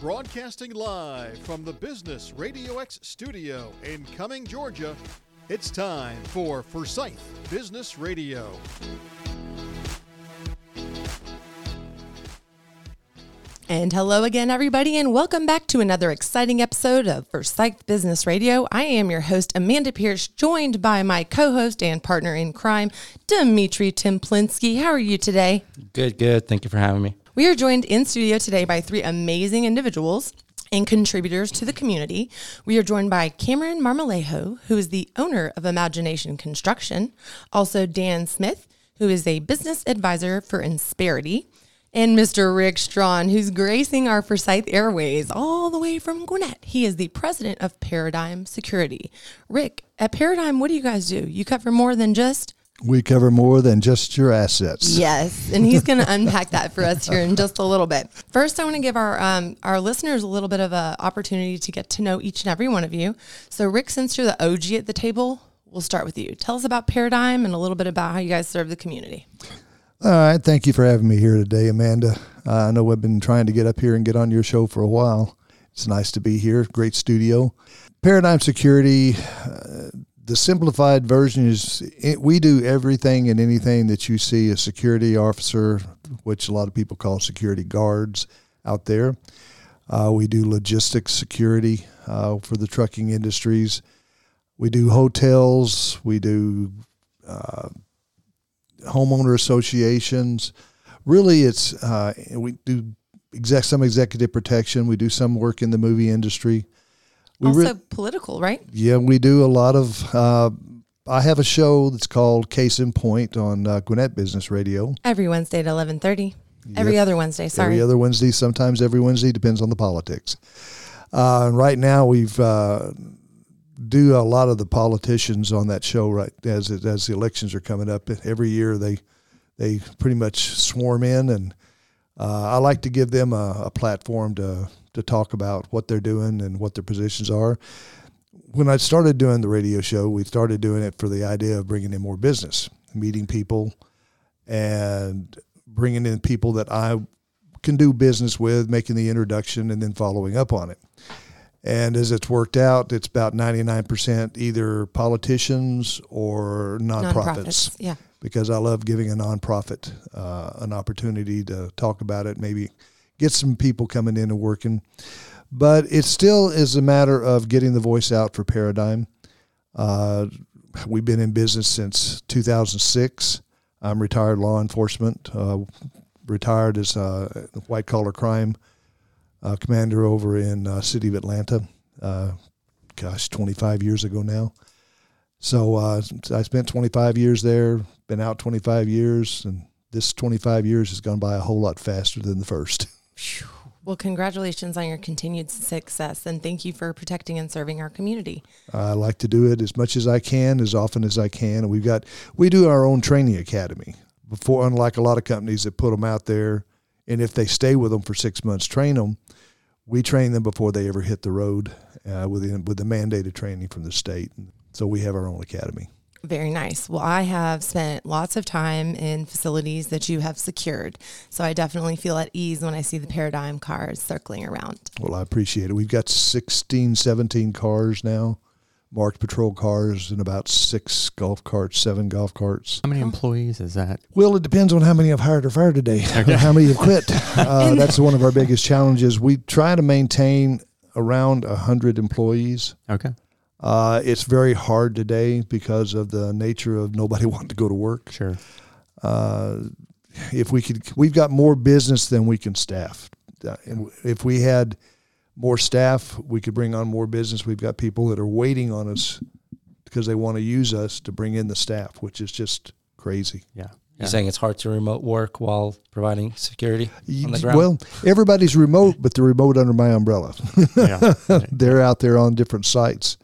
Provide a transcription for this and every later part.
Broadcasting live from the Business Radio X studio in Cumming, Georgia, it's time for Forsyth Business Radio. And hello again, everybody, and welcome back to another exciting episode of Forsyth Business Radio. I am your host, Amanda Pearch, joined by my co host and partner in crime, Dimitri Teplinskiy. How are you today? Good, good. Thank you for having me. We are joined in studio today by three amazing individuals and contributors to the community. We are joined by Cameron Marmolejo, who is the owner of Imagination Construction, also Dan Smith, who is a business advisor for Insperity, and Mr. Rick Strawn, who's gracing our Forsyth Airways all the way from Gwinnett. He is the president of Paradigm Security. Rick, at Paradigm, what do you guys do? You cover more than just we cover more than just your assets. Yes, and he's going to unpack that for us here in just a little bit. First, I want to give our um, our listeners a little bit of an opportunity to get to know each and every one of you. So, Rick, since you're the OG at the table, we'll start with you. Tell us about Paradigm and a little bit about how you guys serve the community. All right, thank you for having me here today, Amanda. Uh, I know I've been trying to get up here and get on your show for a while. It's nice to be here. Great studio. Paradigm Security. Uh, the simplified version is it, we do everything and anything that you see a security officer, which a lot of people call security guards out there. Uh, we do logistics security uh, for the trucking industries. We do hotels. We do uh, homeowner associations. Really, it's uh, we do exec, some executive protection. We do some work in the movie industry. We also re- political, right? Yeah, we do a lot of. Uh, I have a show that's called Case in Point on uh, Gwinnett Business Radio every Wednesday at eleven thirty. Every other Wednesday, sorry. Every other Wednesday, sometimes every Wednesday, depends on the politics. Uh, right now, we've uh, do a lot of the politicians on that show right as as the elections are coming up. Every year, they they pretty much swarm in, and uh, I like to give them a, a platform to to talk about what they're doing and what their positions are. When I started doing the radio show, we started doing it for the idea of bringing in more business, meeting people, and bringing in people that I can do business with, making the introduction, and then following up on it. And as it's worked out, it's about 99% either politicians or nonprofits. nonprofits yeah. Because I love giving a nonprofit uh, an opportunity to talk about it, maybe get some people coming in and working. But it still is a matter of getting the voice out for Paradigm. Uh, we've been in business since 2006. I'm retired law enforcement, uh, retired as a white collar crime uh, commander over in uh, city of Atlanta. Uh, gosh, 25 years ago now. So uh, I spent 25 years there, been out 25 years, and this 25 years has gone by a whole lot faster than the first. Well, congratulations on your continued success, and thank you for protecting and serving our community. I like to do it as much as I can, as often as I can, and we've got we do our own training academy. Before, unlike a lot of companies that put them out there, and if they stay with them for six months, train them. We train them before they ever hit the road uh, with the, with the mandated training from the state. So we have our own academy. Very nice. Well, I have spent lots of time in facilities that you have secured. So I definitely feel at ease when I see the Paradigm cars circling around. Well, I appreciate it. We've got 16, 17 cars now, marked patrol cars, and about six golf carts, seven golf carts. How many employees is that? Well, it depends on how many I've hired or fired today, okay. how many have quit. Uh, that's one of our biggest challenges. We try to maintain around 100 employees. Okay. Uh, it's very hard today because of the nature of nobody wanting to go to work. Sure. Uh, if we could, we've got more business than we can staff. Uh, and if we had more staff, we could bring on more business. We've got people that are waiting on us because they want to use us to bring in the staff, which is just crazy. Yeah. You're yeah. saying it's hard to remote work while providing security on the ground? Well, everybody's remote, but they're remote under my umbrella. yeah. they're out there on different sites.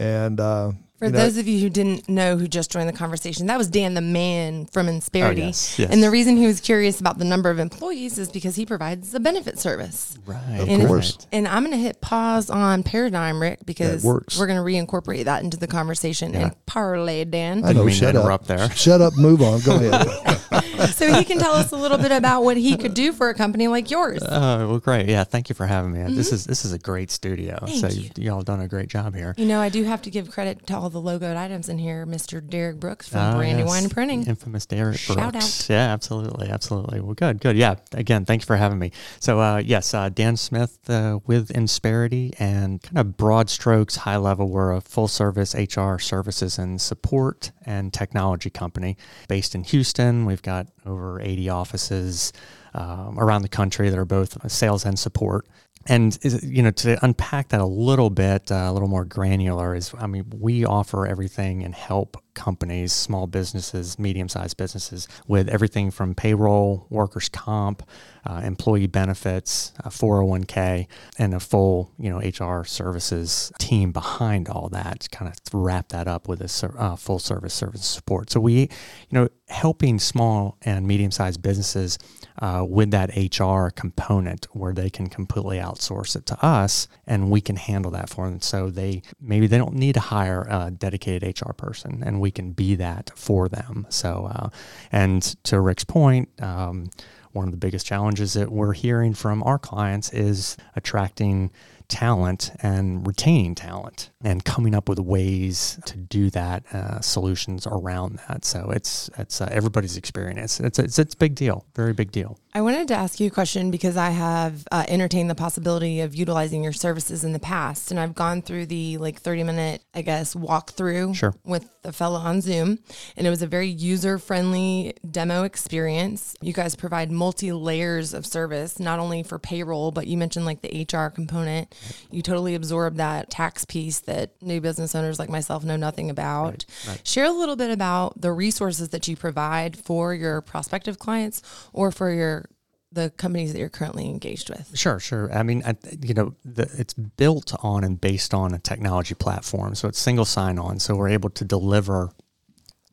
And uh, for you know, those of you who didn't know who just joined the conversation, that was Dan the man from Insperity. Oh, yes, yes. And the reason he was curious about the number of employees is because he provides a benefit service. Right. Of and course. If, and I'm going to hit pause on Paradigm, Rick, because we're going to reincorporate that into the conversation yeah. and parlay, Dan. I know, we shut up. there. Shut up, move on. Go ahead. So he can tell us a little bit about what he could do for a company like yours. Oh, well, great. Yeah, thank you for having me. Mm-hmm. This is this is a great studio. Thank so you. you all done a great job here. You know, I do have to give credit to all the logoed items in here, Mr. Derek Brooks from uh, Brandy yes. Printing. Infamous Derek Shout Brooks. Out. Yeah, absolutely, absolutely. Well, good, good. Yeah, again, thanks for having me. So, uh, yes, uh, Dan Smith uh, with Insperity and kind of broad strokes, high level. We're a full service HR services and support and technology company based in Houston. We've got over 80 offices um, around the country that are both sales and support. And you know, to unpack that a little bit, uh, a little more granular, is I mean, we offer everything and help companies, small businesses, medium-sized businesses, with everything from payroll, workers' comp, uh, employee benefits, 401k, and a full you know HR services team behind all that. To kind of wrap that up with a uh, full service service support. So we, you know, helping small and medium-sized businesses uh, with that HR component where they can completely outsource it to us and we can handle that for them. So they maybe they don't need to hire a dedicated HR person and we can be that for them. So, uh, and to Rick's point, um, one of the biggest challenges that we're hearing from our clients is attracting talent and retaining talent and coming up with ways to do that, uh, solutions around that. So it's it's uh, everybody's experience. It's, it's it's a big deal, very big deal. I wanted to ask you a question because I have uh, entertained the possibility of utilizing your services in the past, and I've gone through the like thirty minute, I guess, walkthrough sure. with a fellow on Zoom, and it was a very user friendly demo experience. You guys provide multi layers of service, not only for payroll, but you mentioned like the HR component. You totally absorb that tax piece that new business owners like myself know nothing about. Right, right. Share a little bit about the resources that you provide for your prospective clients or for your the companies that you're currently engaged with? Sure, sure. I mean, I, you know, the, it's built on and based on a technology platform, so it's single sign-on. So we're able to deliver,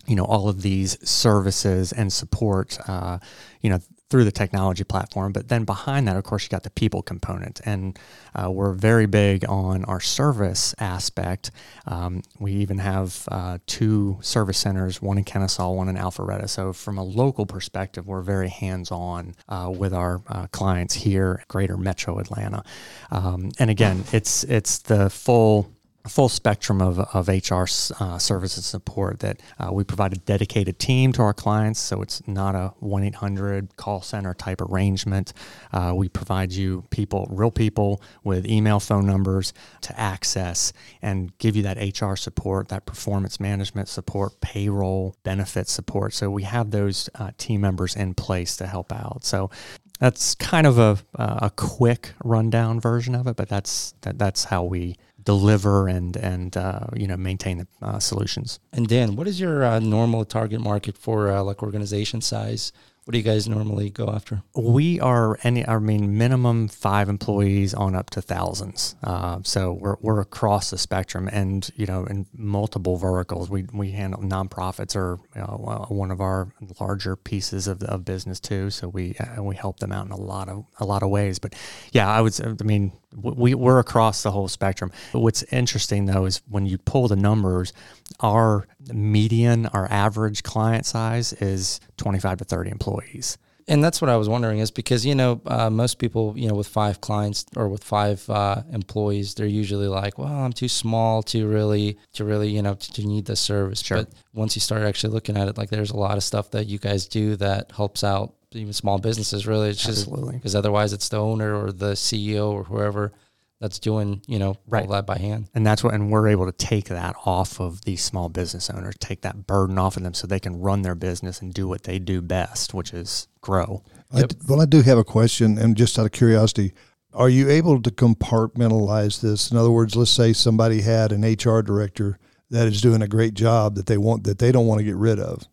you know, all of these services and support, uh, you know, through the technology platform. But then behind that, of course, you got the people component. And uh, we're very big on our service aspect. Um, we even have uh, two service centers, one in Kennesaw, one in Alpharetta. So, from a local perspective, we're very hands on uh, with our uh, clients here, greater metro Atlanta. Um, and again, it's, it's the full full spectrum of, of HR uh, services support that uh, we provide a dedicated team to our clients. So it's not a 1 800 call center type arrangement. Uh, we provide you people, real people with email, phone numbers to access and give you that HR support, that performance management support, payroll, benefit support. So we have those uh, team members in place to help out. So that's kind of a, a quick rundown version of it, but that's that, that's how we deliver and and uh, you know maintain the uh, solutions. And Dan, what is your uh, normal target market for uh, like organization size? What do you guys normally go after? We are any, I mean, minimum five employees on up to thousands. Uh, so we're, we're across the spectrum, and you know, in multiple verticals. We we handle nonprofits are you know, one of our larger pieces of, of business too. So we uh, we help them out in a lot of a lot of ways. But yeah, I would. I mean, we we're across the whole spectrum. But what's interesting though is when you pull the numbers, our median, our average client size is 25 to 30 employees. And that's what I was wondering is because, you know, uh, most people, you know, with five clients or with five uh, employees, they're usually like, well, I'm too small to really, to really, you know, to, to need this service. Sure. But once you start actually looking at it, like there's a lot of stuff that you guys do that helps out even small businesses really. It's just because otherwise it's the owner or the CEO or whoever that's doing you know right. all that by hand. And that's what and we're able to take that off of these small business owners take that burden off of them so they can run their business and do what they do best which is grow. I, well i do have a question and just out of curiosity are you able to compartmentalize this? In other words let's say somebody had an hr director that is doing a great job that they want that they don't want to get rid of.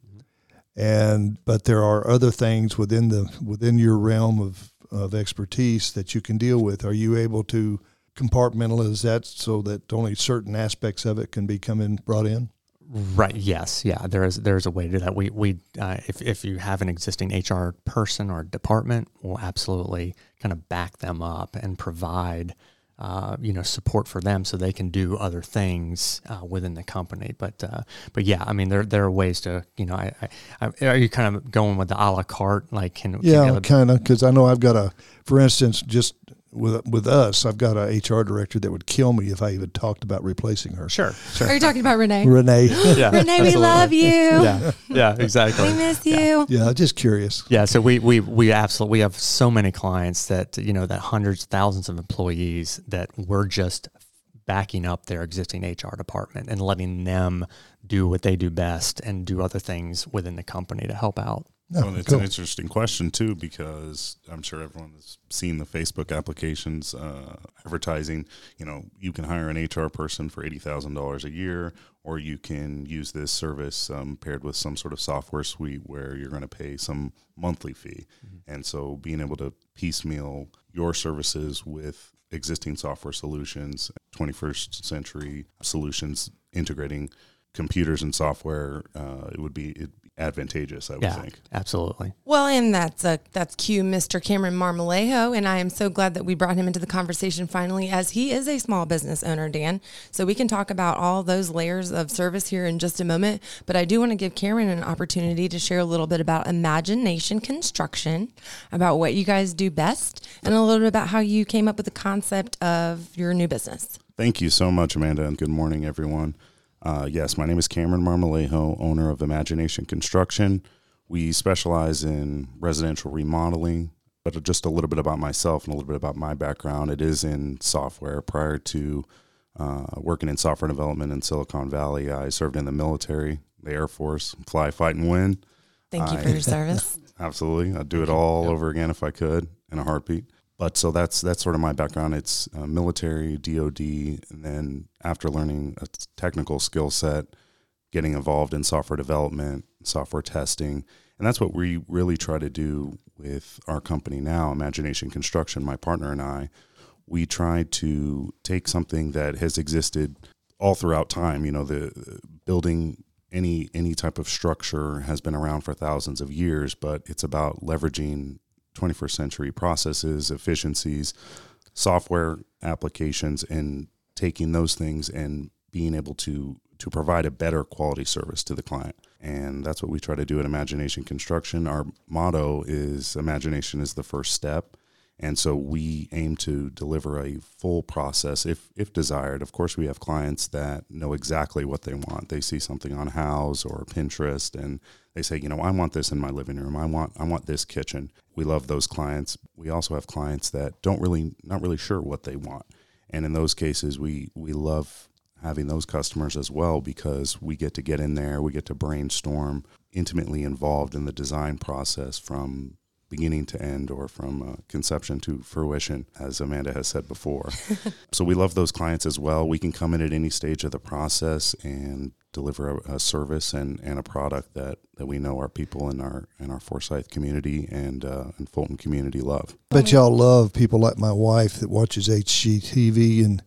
And but there are other things within the within your realm of of expertise that you can deal with. Are you able to compartmentalize that so that only certain aspects of it can be come in brought in? Right. Yes. Yeah. There is there is a way to do that. We we uh, if if you have an existing HR person or department, we'll absolutely kind of back them up and provide uh, you know support for them so they can do other things uh, within the company. But uh, but yeah, I mean there there are ways to you know I, I, I are you kind of going with the a la carte like can, yeah kind of because I know I've got a for instance just with with us, I've got a HR director that would kill me if I even talked about replacing her. Sure, sure. Are you talking about Renee? Renee. yeah, Renee, we love you. Yeah, yeah, exactly. We miss you. Yeah, just curious. Yeah, so we we we absolutely we have so many clients that you know that hundreds, thousands of employees that we're just backing up their existing HR department and letting them do what they do best and do other things within the company to help out. Oh, well, it's cool. an interesting question too because I'm sure everyone has seen the Facebook applications uh, advertising. You know, you can hire an HR person for eighty thousand dollars a year, or you can use this service um, paired with some sort of software suite where you're going to pay some monthly fee. Mm-hmm. And so, being able to piecemeal your services with existing software solutions, 21st century solutions integrating computers and software, uh, it would be it advantageous, I would yeah, think. Absolutely. Well, and that's a that's cue Mr. Cameron Marmolejo, and I am so glad that we brought him into the conversation finally, as he is a small business owner, Dan. So we can talk about all those layers of service here in just a moment. But I do want to give Cameron an opportunity to share a little bit about Imagination Construction, about what you guys do best, and a little bit about how you came up with the concept of your new business. Thank you so much, Amanda, and good morning, everyone. Uh, yes, my name is Cameron Marmolejo, owner of Imagination Construction. We specialize in residential remodeling, but just a little bit about myself and a little bit about my background. It is in software. Prior to uh, working in software development in Silicon Valley, I served in the military, the Air Force, fly, fight, and win. Thank you for your service. absolutely. I'd do it all yep. over again if I could in a heartbeat but so that's that's sort of my background. It's uh, military, DoD, and then after learning a technical skill set, getting involved in software development, software testing, and that's what we really try to do with our company now, Imagination Construction. My partner and I, we try to take something that has existed all throughout time. You know, the building any any type of structure has been around for thousands of years, but it's about leveraging 21st century processes, efficiencies, software applications, and taking those things and being able to to provide a better quality service to the client. And that's what we try to do at Imagination Construction. Our motto is imagination is the first step. And so we aim to deliver a full process if, if desired. Of course, we have clients that know exactly what they want. They see something on Houzz or Pinterest and they say, you know, I want this in my living room. I want I want this kitchen. We love those clients. We also have clients that don't really not really sure what they want. And in those cases we we love having those customers as well because we get to get in there, we get to brainstorm, intimately involved in the design process from beginning to end or from uh, conception to fruition, as Amanda has said before. so we love those clients as well. We can come in at any stage of the process and deliver a, a, service and, and a product that, that we know our people in our in our Forsyth community and uh, and Fulton community love. I bet y'all love people like my wife that watches HGTV and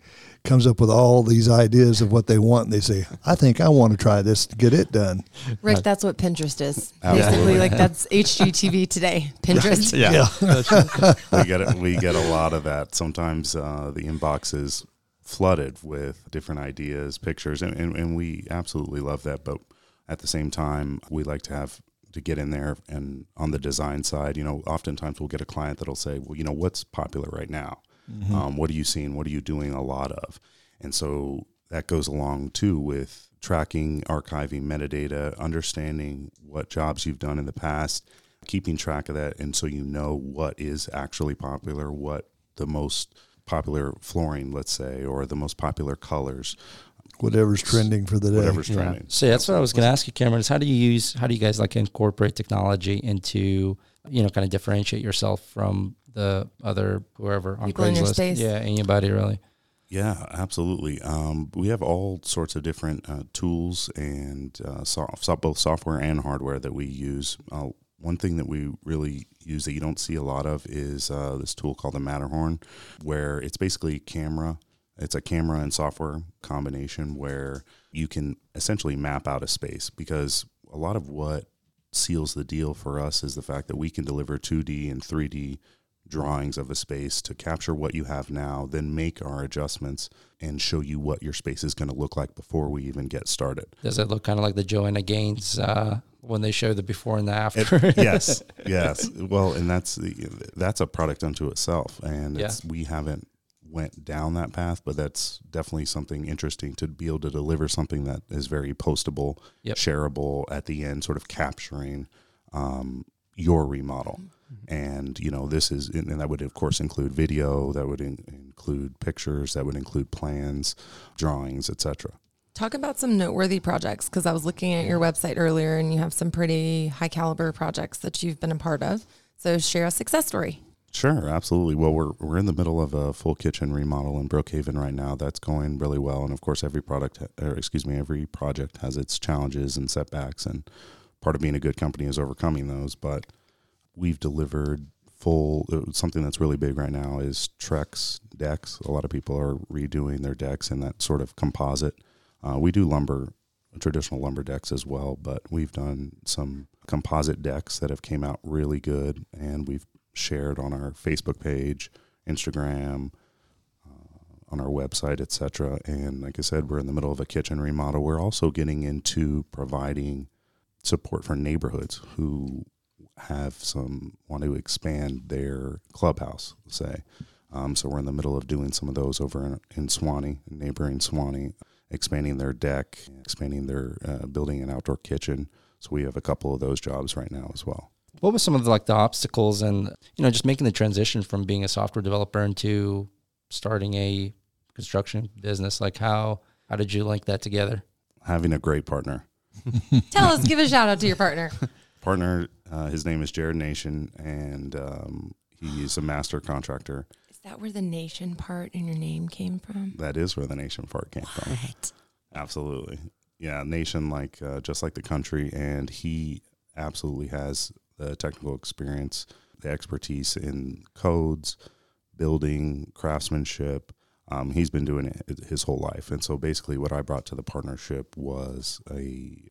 comes up with all these ideas of what they want and they say i think i want to try this to get it done. Rick that's what pinterest is. Basically like that's hgtv today pinterest. Yeah, yeah. we get it we get a lot of that. Sometimes uh, the inbox is flooded with different ideas pictures and, and, and we absolutely love that but at the same time we like to have to get in there and on the design side you know oftentimes we'll get a client that'll say well you know what's popular right now Mm-hmm. Um, what are you seeing? What are you doing a lot of? And so that goes along too with tracking, archiving metadata, understanding what jobs you've done in the past, keeping track of that. And so you know what is actually popular, what the most popular flooring, let's say, or the most popular colors. Whatever's trending for the day. Whatever's trending. Yeah. So that's what I was going to ask you, Cameron. Is how do you use, how do you guys like incorporate technology into, you know, kind of differentiate yourself from the other whoever on People Craigslist. Yeah, anybody really. Yeah, absolutely. Um, we have all sorts of different uh, tools and uh, soft, both software and hardware that we use. Uh, one thing that we really use that you don't see a lot of is uh, this tool called the Matterport, where it's basically a camera. It's a camera and software combination where you can essentially map out a space because a lot of what seals the deal for us is the fact that we can deliver 2D and 3D drawings of a space to capture what you have now, then make our adjustments and show you what your space is going to look like before we even get started. Does it look kind of like the Joanna Gaines uh, when they show the before and the after? It, yes, yes. Well, and that's the, that's a product unto itself, and yeah. we haven't went down that path, but that's definitely something interesting to be able to deliver something that is very postable, yep. shareable at the end, sort of capturing um, your remodel. Mm-hmm. And you know, this is, and that would of course include video, that would in, include pictures, that would include plans, drawings, etc. Talk about some noteworthy projects because I was looking at your website earlier, and you have some pretty high caliber projects that you've been a part of. So share a success story. Sure, absolutely. Well, we're we're in the middle of a full kitchen remodel in Brookhaven right now. That's going really well, and of course, every product, or excuse me, every project has its challenges and setbacks, and part of being a good company is overcoming those. But we've delivered full uh, something that's really big right now is Trex decks. A lot of people are redoing their decks in that sort of composite. Uh, we do lumber, traditional lumber decks as well, but we've done some composite decks that have came out really good, and we've shared on our Facebook page, Instagram, uh, on our website, etc. And like I said, we're in the middle of a kitchen remodel. We're also getting into providing support for neighborhoods who have some want to expand their clubhouse, say. Um, so we're in the middle of doing some of those over in, in Suwanee, neighboring Suwanee, expanding their deck, expanding their uh, building an outdoor kitchen. So we have a couple of those jobs right now as well. What was some of the, like the obstacles and you know just making the transition from being a software developer into starting a construction business? Like how how did you link that together? Having a great partner. Tell us, give a shout out to your partner. partner, uh, his name is Jared Nation, and um, he's a master contractor. Is that where the nation part in your name came from? That is where the nation part came what? from. Absolutely, yeah, nation like uh, just like the country, and he absolutely has the technical experience, the expertise in codes, building, craftsmanship. Um, he's been doing it his whole life, and so basically, what I brought to the partnership was a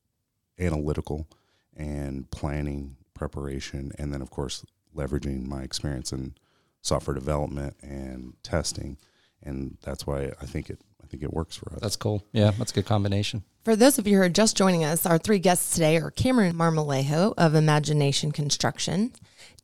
analytical and planning preparation, and then of course leveraging my experience in software development and testing, and that's why I think it I think it works for us. That's cool. Yeah, that's a good combination. For those of you who are just joining us, our three guests today are Cameron Marmolejo of Imagination Construction,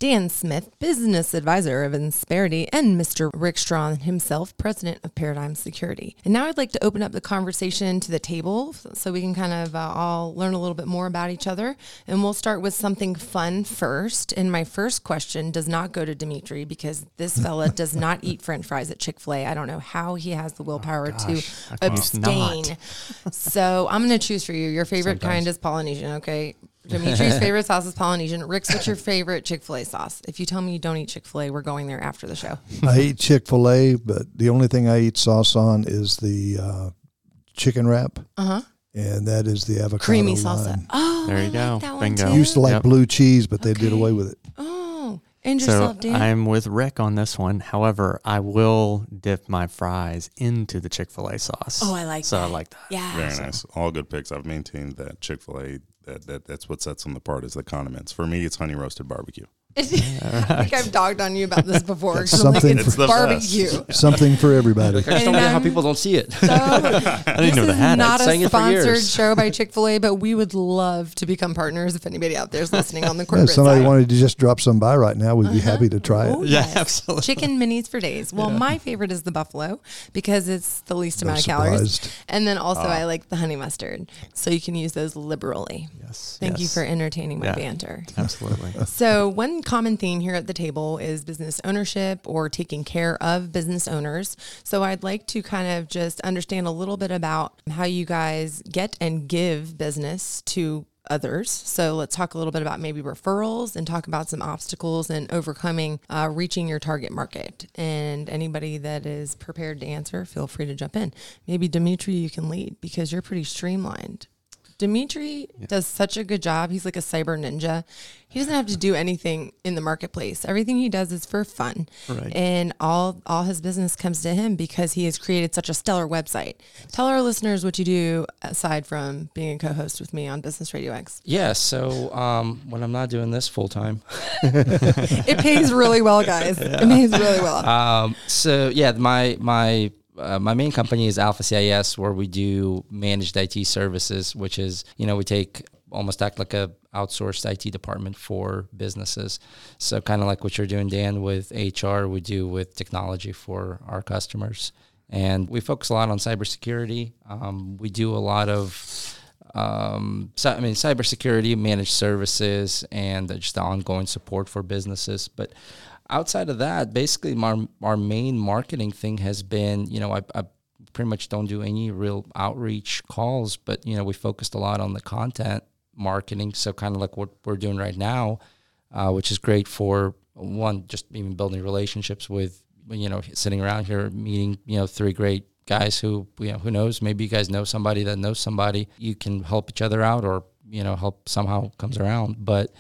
Dan Smith, business advisor of Insperity, and Mr. Rick Strawn himself, president of Paradigm Security. And now I'd like to open up the conversation to the table so we can kind of uh, all learn a little bit more about each other. And we'll start with something fun first. And my first question does not go to Dimitri because this fella does not eat french fries at Chick fil A. I don't know how he has the willpower oh, to abstain. so I'm going to choose for you. Your favorite Sometimes. kind is Polynesian, okay? Dimitri's favorite sauce is Polynesian. Rick's, what's your favorite Chick fil A sauce? If you tell me you don't eat Chick fil A, we're going there after the show. I eat Chick fil A, but the only thing I eat sauce on is the uh, chicken wrap. Uh huh. And that is the avocado creamy salsa. Oh, there you go. Like Bingo. Used to like yep. blue cheese, but they okay. did away with it. And yourself, so Dan? I'm with Rick on this one. However, I will dip my fries into the Chick Fil A sauce. Oh, I like that. so that. I like that. Yeah, very nice. All good picks. I've maintained that Chick Fil A that, that that's what sets them apart is the condiments. For me, it's honey roasted barbecue. I think I've dogged on you about this before. something like, it's for, barbecue. Something for everybody. Like, I just don't know how people don't see it. So, I didn't know the hat. Not a sponsored show by Chick Fil A, but we would love to become partners if anybody out there is listening on the corporate yeah, somebody side. wanted to just drop some by right now, we'd be uh-huh. happy to try it. Oh, yeah, yes. absolutely. Chicken minis for days. Well, yeah. my favorite is the buffalo because it's the least They're amount of surprised. calories, and then also uh, I like the honey mustard, so you can use those liberally. Yes. Thank yes. you for entertaining my yeah, banter. Absolutely. so one common theme here at the table is business ownership or taking care of business owners. So I'd like to kind of just understand a little bit about how you guys get and give business to others. So let's talk a little bit about maybe referrals and talk about some obstacles and overcoming uh, reaching your target market. And anybody that is prepared to answer, feel free to jump in. Maybe Dimitri, you can lead because you're pretty streamlined. Dimitri does such a good job. He's like a cyber ninja. He doesn't have to do anything in the marketplace. Everything he does is for fun. Right. And all all his business comes to him because he has created such a stellar website. Tell our listeners what you do aside from being a co-host with me on Business Radio X. Yeah. So um, when I'm not doing this full time, It pays really well, guys. It pays really well. um, so yeah, my my uh, my main company is Alpha CIS, where we do managed IT services, which is you know we take almost act like a outsourced IT department for businesses. So kind of like what you're doing, Dan, with HR, we do with technology for our customers, and we focus a lot on cybersecurity. Um, we do a lot of um, so, I mean, cybersecurity, managed services, and just the ongoing support for businesses. But outside of that, basically, our, our main marketing thing has been, you know, I, I pretty much don't do any real outreach calls, but, you know, we focused a lot on the content marketing. So, kind of like what we're doing right now, uh, which is great for one, just even building relationships with, you know, sitting around here meeting, you know, three great guys who you know who knows? Maybe you guys know somebody that knows somebody. You can help each other out or you know help somehow comes around. But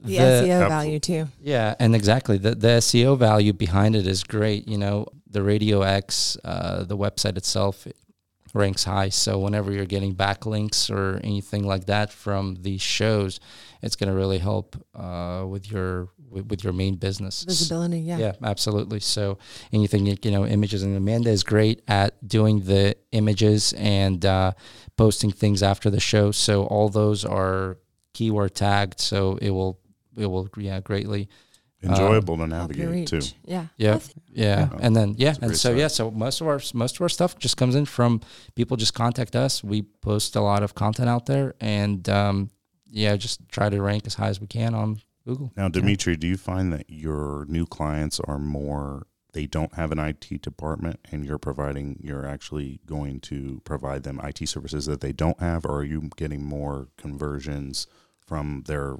the, the SEO value too. Yeah, and exactly the the SEO value behind it is great. You know, the Radio X, uh, the website itself ranks high. So whenever you're getting backlinks or anything like that from these shows, it's going to really help uh, with your with, with, your main business visibility. Yeah, yeah, absolutely. So anything you know, images and Amanda is great at doing the images and uh, posting things after the show. So all those are keyword tagged, so it will it will yeah greatly enjoyable um, to navigate too. Yeah. Yeah. Yeah. And then yeah, and so yeah, so most of our most of our stuff just comes in from people just contact us. We post a lot of content out there and um, yeah, just try to rank as high as we can on Google. Now, Dimitri, yeah. do you find that your new clients are more they don't have an IT department and you're providing you're actually going to provide them IT services that they don't have or are you getting more conversions from their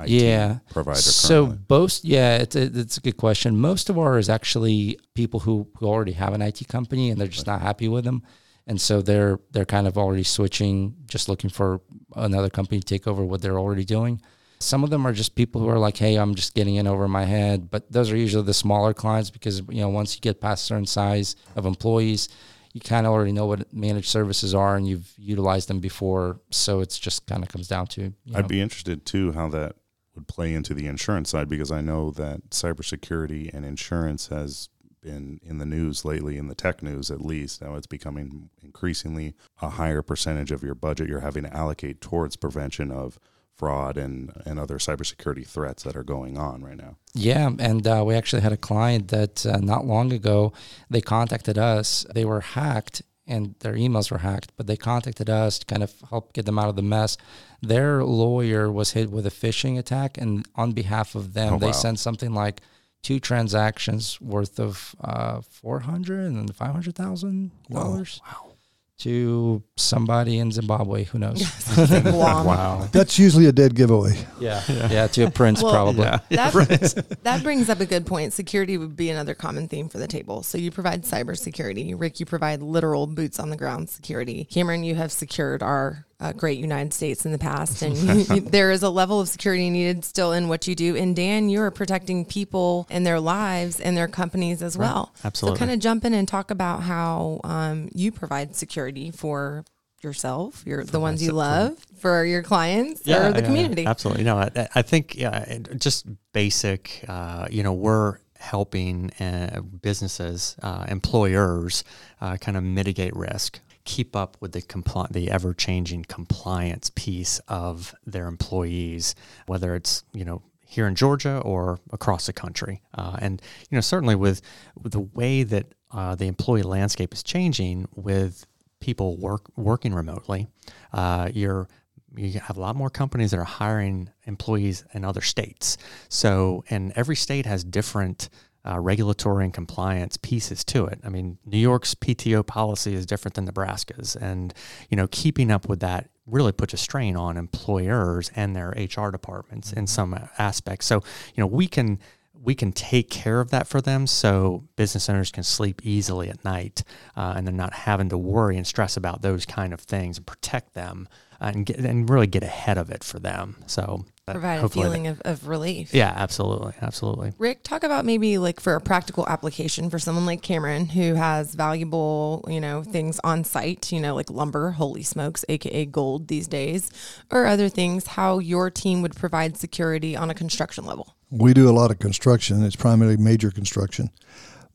IT yeah. provider so currently? both yeah it's a, it's a good question most of ours is actually people who, who already have an IT company and they're just not happy with them and so they're they're kind of already switching just looking for another company to take over what they're already doing some of them are just people who are like, hey, I'm just getting in over my head. But those are usually the smaller clients because, you know, once you get past a certain size of employees, you kind of already know what managed services are and you've utilized them before. So it's just kind of comes down to. I'd know. be interested too how that would play into the insurance side because I know that cybersecurity and insurance has been in the news lately, in the tech news at least. Now it's becoming increasingly a higher percentage of your budget you're having to allocate towards prevention of fraud and, and other cybersecurity threats that are going on right now. Yeah, and uh, we actually had a client that uh, not long ago they contacted us. They were hacked and their emails were hacked, but they contacted us to kind of help get them out of the mess. Their lawyer was hit with a phishing attack, and on behalf of them, oh, they wow. sent something like two transactions worth of uh, four hundred and five hundred thousand dollars. Wow to somebody in Zimbabwe. Who knows? wow. That's usually a dead giveaway. Yeah. Yeah. yeah to a prince, well, probably. Yeah. That, that brings up a good point. Security would be another common theme for the table. So you provide cybersecurity. Rick, you provide literal boots on the ground security. Cameron, you have secured our uh, great United States in the past, and there is a level of security needed still in what you do. And Dan, you are protecting people and their lives and their companies as right. well. Absolutely. So, kind of jump in and talk about how um, you provide security for yourself, your the ones you love, for your clients yeah, or the yeah, community. Yeah, absolutely. No, I, I think yeah, just basic. Uh, you know, we're helping uh, businesses, uh, employers, uh, kind of mitigate risk keep up with the compli- the ever changing compliance piece of their employees, whether it's you know here in Georgia or across the country. Uh, and you know certainly with, with the way that uh, the employee landscape is changing with people work working remotely, uh, you're you have a lot more companies that are hiring employees in other states. So, and every state has different uh, regulatory and compliance pieces to it. I mean, New York's PTO policy is different than Nebraska's, and you know, keeping up with that really puts a strain on employers and their HR departments in mm-hmm. some aspects. So, you know, we can we can take care of that for them so business owners can sleep easily at night uh, and they're not having to worry and stress about those kind of things and protect them and get, and really get ahead of it for them. So provide a feeling of, of relief. Yeah, absolutely, absolutely. Rick, talk about maybe like for a practical application for someone like Cameron who has valuable, you know, things on site, you know, like lumber, holy smokes, aka gold these days, or other things. How your team would provide security on a construction level. We do a lot of construction. It's primarily major construction.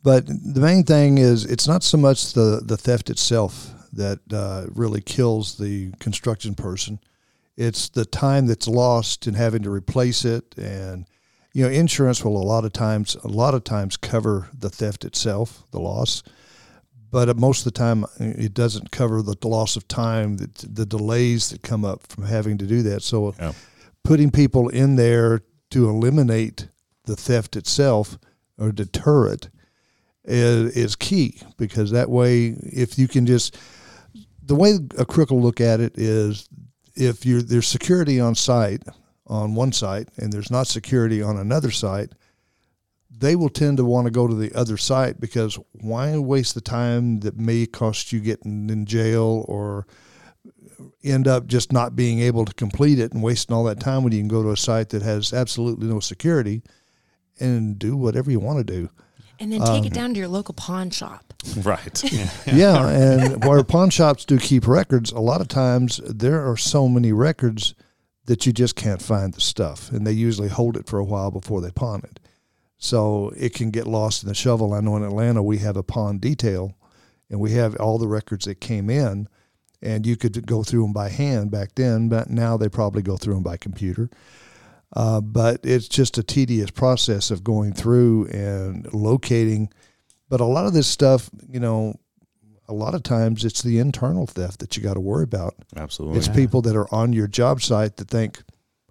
But the main thing is it's not so much the, the theft itself that uh, really kills the construction person. It's the time that's lost in having to replace it, and you know, insurance will a lot of times a lot of times cover the theft itself, the loss, but most of the time uh, it doesn't cover the loss of time, the, the delays that come up from having to do that. So, yeah. putting people in there to eliminate the theft itself or deter it is, is key because that way, if you can just the way a crook will look at it is if you're there's security on site on one site and there's not security on another site, they will tend to want to go to the other site because why waste the time that may cost you getting in jail or end up just not being able to complete it and wasting all that time when you can go to a site that has absolutely no security and do whatever you want to do. And then take um, it down to your local pawn shop. Right. yeah. yeah. And where pawn shops do keep records, a lot of times there are so many records that you just can't find the stuff. And they usually hold it for a while before they pawn it. So it can get lost in the shovel. I know in Atlanta we have a pawn detail and we have all the records that came in and you could go through them by hand back then, but now they probably go through them by computer. Uh, but it's just a tedious process of going through and locating. But a lot of this stuff, you know, a lot of times it's the internal theft that you got to worry about. Absolutely. It's yeah. people that are on your job site that think,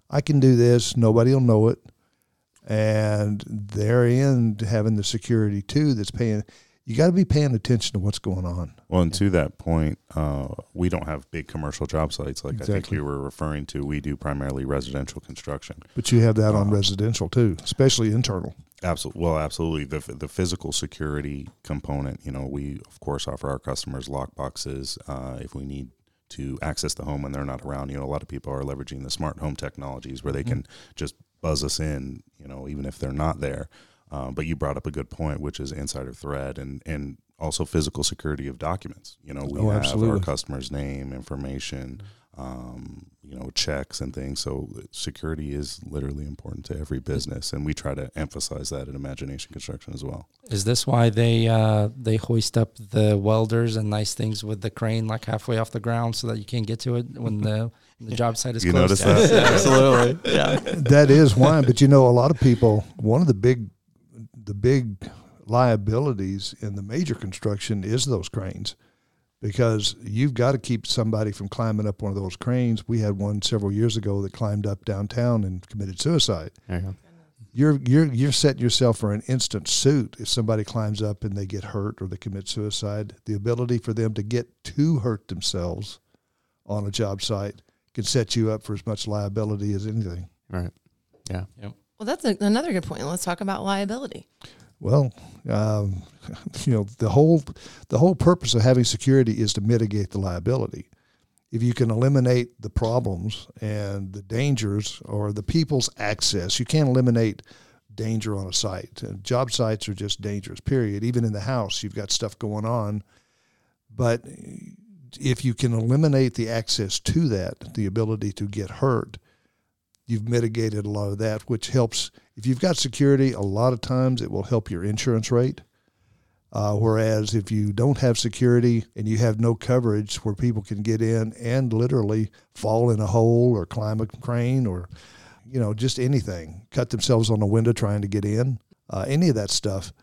I can do this, nobody will know it. And they're in having the security too that's paying you got to be paying attention to what's going on. Well, and to that point, uh, we don't have big commercial job sites like exactly. I think you were referring to. We do primarily residential construction. But you have that on uh, residential too, especially internal. Absolutely. Well, absolutely. The the physical security component. You know, we of course offer our customers lock boxes uh, if we need to access the home when they're not around. You know, a lot of people are leveraging the smart home technologies where they mm-hmm. can just buzz us in. You know, even if they're not there. Uh, but you brought up a good point, which is insider threat and and also physical security of documents. You know, we oh, have absolutely. our customer's name, information, um, you know, checks and things. So security is literally important to every business, and we try to emphasize that in Imagination Construction as well. Is this why they uh, they hoist up the welders and nice things with the crane like halfway off the ground so that you can't get to it when the the job site is you closed? notice that? Absolutely. Yeah. That is why. But you know, a lot of people, one of the big the big liabilities in the major construction is those cranes because you've got to keep somebody from climbing up one of those cranes. We had one several years ago that climbed up downtown and committed suicide. You you're you're you're setting yourself for an instant suit if somebody climbs up and they get hurt or they commit suicide. The ability for them to get to hurt themselves on a job site can set you up for as much liability as anything. Right. Yeah. Yep. Well, that's a, another good point. Let's talk about liability. Well, um, you know the whole the whole purpose of having security is to mitigate the liability. If you can eliminate the problems and the dangers or the people's access, you can't eliminate danger on a site. Job sites are just dangerous. Period. Even in the house, you've got stuff going on, but if you can eliminate the access to that, the ability to get hurt, you've mitigated a lot of that, which helps. If you've got security, a lot of times it will help your insurance rate. Uh, whereas if you don't have security and you have no coverage where people can get in and literally fall in a hole or climb a crane or, you know, just anything, cut themselves on a window trying to get in, uh, any of that stuff,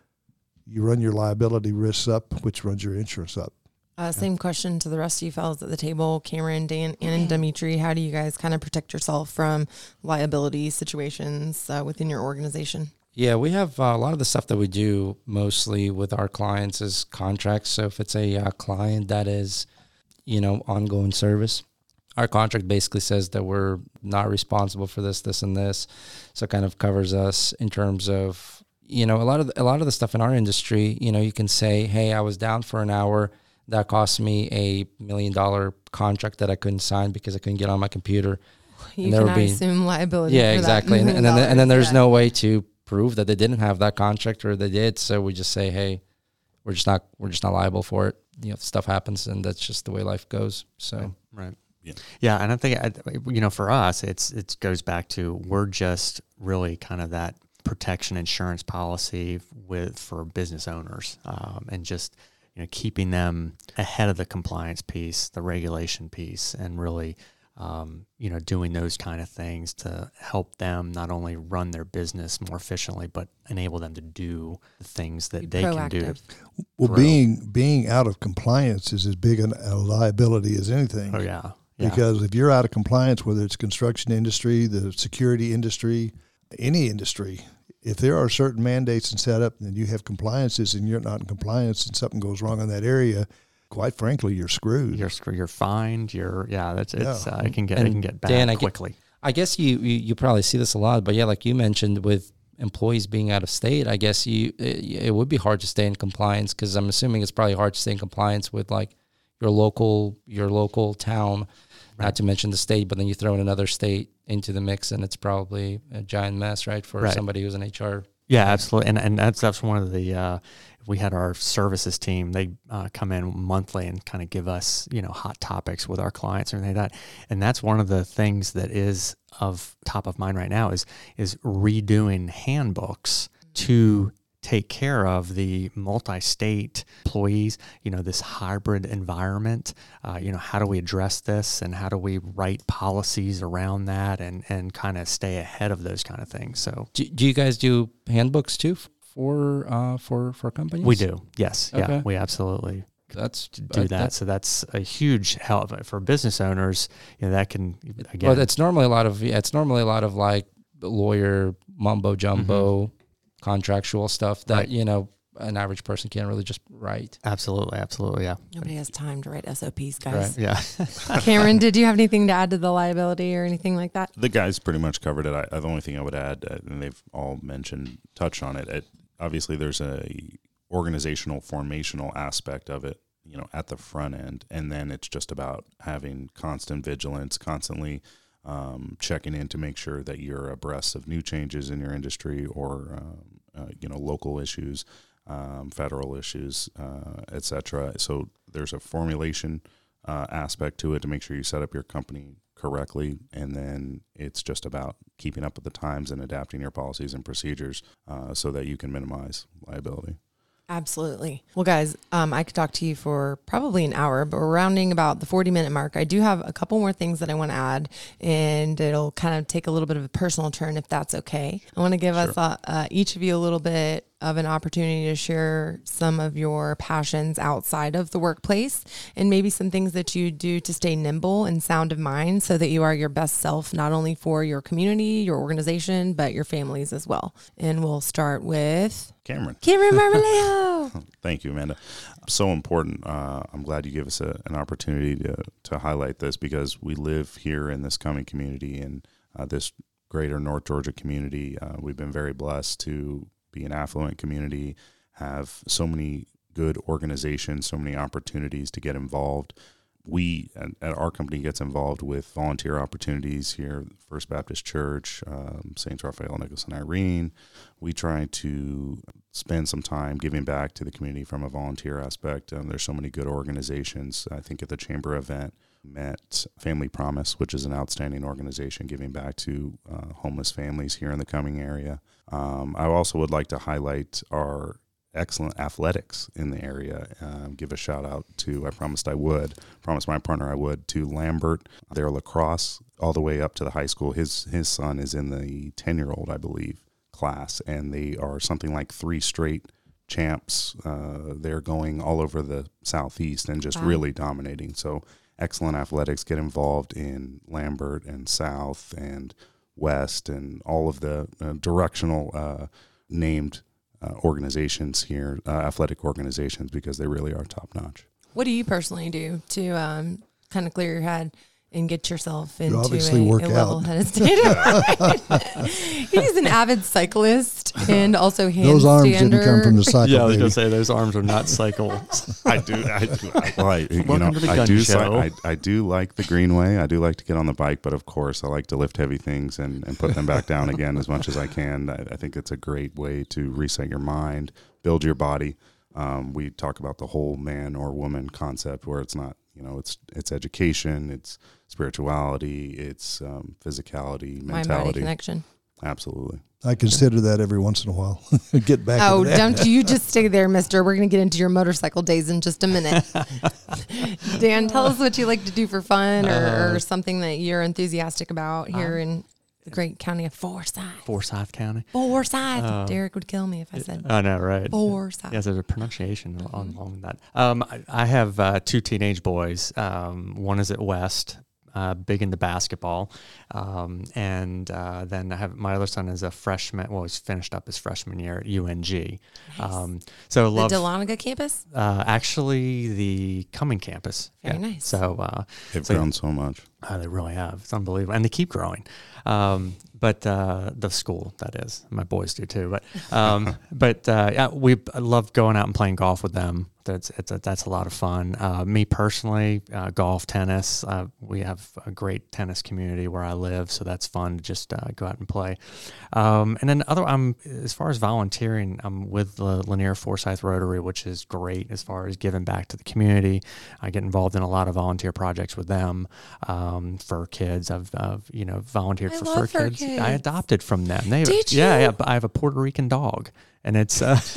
you run your liability risks up, which runs your insurance up. Uh, same question to the rest of you fellas at the table, Cameron, Dan, and Dimitri. How do you guys kind of protect yourself from liability situations uh, within your organization? Yeah, we have uh, a lot of the stuff that we do mostly with our clients is contracts. So if it's a uh, client that is, you know, ongoing service, our contract basically says that we're not responsible for this, this, and this. So it kind of covers us in terms of, you know, a lot of the, a lot of the stuff in our industry. You know, you can say, "Hey, I was down for an hour." That cost me a million dollar contract that I couldn't sign because I couldn't get on my computer. You can be, assume liability. Yeah, exactly. And, and, then and then there's yeah. no way to prove that they didn't have that contract or they did. So we just say, hey, we're just not we're just not liable for it. You know, stuff happens, and that's just the way life goes. So right. Yeah. yeah, and I think you know for us, it's it goes back to we're just really kind of that protection insurance policy with for business owners, um, and just you know keeping them ahead of the compliance piece, the regulation piece, and really um, you know, doing those kind of things to help them not only run their business more efficiently, but enable them to do the things that Be they proactive. can do. well, grow. being being out of compliance is as big a liability as anything. Oh yeah. yeah. Because if you're out of compliance, whether it's construction industry, the security industry, any industry, if there are certain mandates and set up, and you have compliances, and you're not in compliance, and something goes wrong in that area, quite frankly, you're screwed. You're screwed. You're fined. You're yeah. That's it's. Yeah. Uh, it can get and it can get bad Dan, quickly. I, guess you, you you probably see this a lot, but yeah, like you mentioned with employees being out of state, I guess you it, it would be hard to stay in compliance because I'm assuming it's probably hard to stay in compliance with like your local your local town. Right. Not to mention the state, but then you throw in another state into the mix, and it's probably a giant mess, right, for right. somebody who's an HR yeah, absolutely, and and that's that's one of the uh, we had our services team. They uh, come in monthly and kind of give us, you know, hot topics with our clients and everything like that. And that's one of the things that is of top of mind right now is is redoing handbooks to take care of the multi-state employees you know this hybrid environment uh, you know how do we address this and how do we write policies around that and and kind of stay ahead of those kind of things so do, do you guys do handbooks too for uh, for for companies? We do. Yes. Okay. Yeah. We absolutely that's do that. that. So that's a huge help for business owners. You know that can again. Well, it's normally a lot of yeah, it's normally a lot of like lawyer mumbo jumbo, mm-hmm. Contractual stuff that right. you know an average person can't really just write. Absolutely, absolutely, yeah. Nobody has time to write SOPs, guys. Right. Yeah. Cameron, did you have anything to add to the liability or anything like that? The guys pretty much covered it. I, the only thing I would add, uh, and they've all mentioned, touched on it. it obviously there's a organizational formational aspect of it you know at the front end and then it's just about having constant vigilance constantly um, checking in to make sure that you're abreast of new changes in your industry or um, you know local issues um, federal issues uh, etc so there's a formulation uh, aspect to it to make sure you set up your company correctly. And then it's just about keeping up with the times and adapting your policies and procedures uh, so that you can minimize liability. Absolutely. Well, guys, um, I could talk to you for probably an hour, but we're rounding about the 40 minute mark. I do have a couple more things that I want to add, and it'll kind of take a little bit of a personal turn if that's okay. I want to give sure. us uh, uh, each of you a little bit of an opportunity to share some of your passions outside of the workplace and maybe some things that you do to stay nimble and sound of mind so that you are your best self, not only for your community, your organization, but your families as well. And we'll start with Cameron. Cameron Marmolejo. Thank you, Amanda. So important. Uh, I'm glad you gave us a, an opportunity to, to highlight this because we live here in this Cumming community and uh, this greater North Georgia community. Uh, we've been very blessed to be an affluent community, have so many good organizations, so many opportunities to get involved. We at, our company gets involved with volunteer opportunities here, First Baptist Church, um, Saints Raphael, Nicholas, and Irene. We try to spend some time giving back to the community from a volunteer aspect. Um, there's so many good organizations. I think at the chamber event, met Family Promise, which is an outstanding organization giving back to uh, homeless families here in the Cumming area. Um, I also would like to highlight our excellent athletics in the area. Um, give a shout out to, I promised I would, promised my partner I would, to Lambert, their lacrosse, all the way up to the high school. His, his son is in the 10 year old, I believe, class, and they are something like three straight champs. Uh, they're going all over the southeast and just wow. really dominating. So, excellent athletics get involved in Lambert and South and West and all of the uh, directional uh, named uh, organizations here, uh, athletic organizations, because they really are top notch. What do you personally do to um, kind of clear your head and get yourself into obviously a, work a level-headed state of. He's an avid cyclist and also handstander. Those arms didn't come from the cycle. yeah, I was baby. gonna say those arms are not cycles. I do. I do. I, well, I, you Welcome know, I do. I, I do like the greenway. I do like to get on the bike, but of course, I like to lift heavy things and, and put them back down again as much as I can. I, I think it's a great way to reset your mind, build your body. Um, we talk about the whole man or woman concept, where it's not, you know, it's it's education, it's spirituality, it's um, physicality, Mind body mentality. connection. Absolutely. I consider that every once in a while. Get back. Oh, that. don't you just stay there, mister. We're going to get into your motorcycle days in just a minute. Dan, tell us what you like to do for fun or, Uh, or something that you're enthusiastic about here in the great county of Forsyth. Forsyth County. Forsyth. Oh. Derek would kill me if I said I know, right? Forsyth. Yes, there's a pronunciation along, along that. Um, I, I have uh, two teenage boys. Um, one is at West, uh, big into basketball, um, and uh, then I have my other son is a freshman. Well, he's finished up his freshman year at UNG. Um, so The love Dahlonega campus? uh, actually the Cumming campus. Very nice. So uh, They've So- grown so much. Oh, they really have. It's unbelievable, and they keep growing. Um, but uh, the school, that is, my boys do too. But um, but uh, yeah, we I love going out and playing golf with them. That's it's a, that's a lot of fun. Uh, me personally, uh, golf, tennis. Uh, we have a great tennis community where I live, so that's fun to just uh, go out and play. Um, and then other, I'm as far as volunteering, I'm with the Lanier Forsyth Rotary, which is great as far as giving back to the community. I get involved in a lot of volunteer projects with them um, for kids. I've, I've you know volunteered for fur fur kids. I adopted from them. They, Did Yeah, you? yeah. But I have a Puerto Rican dog. And it's uh,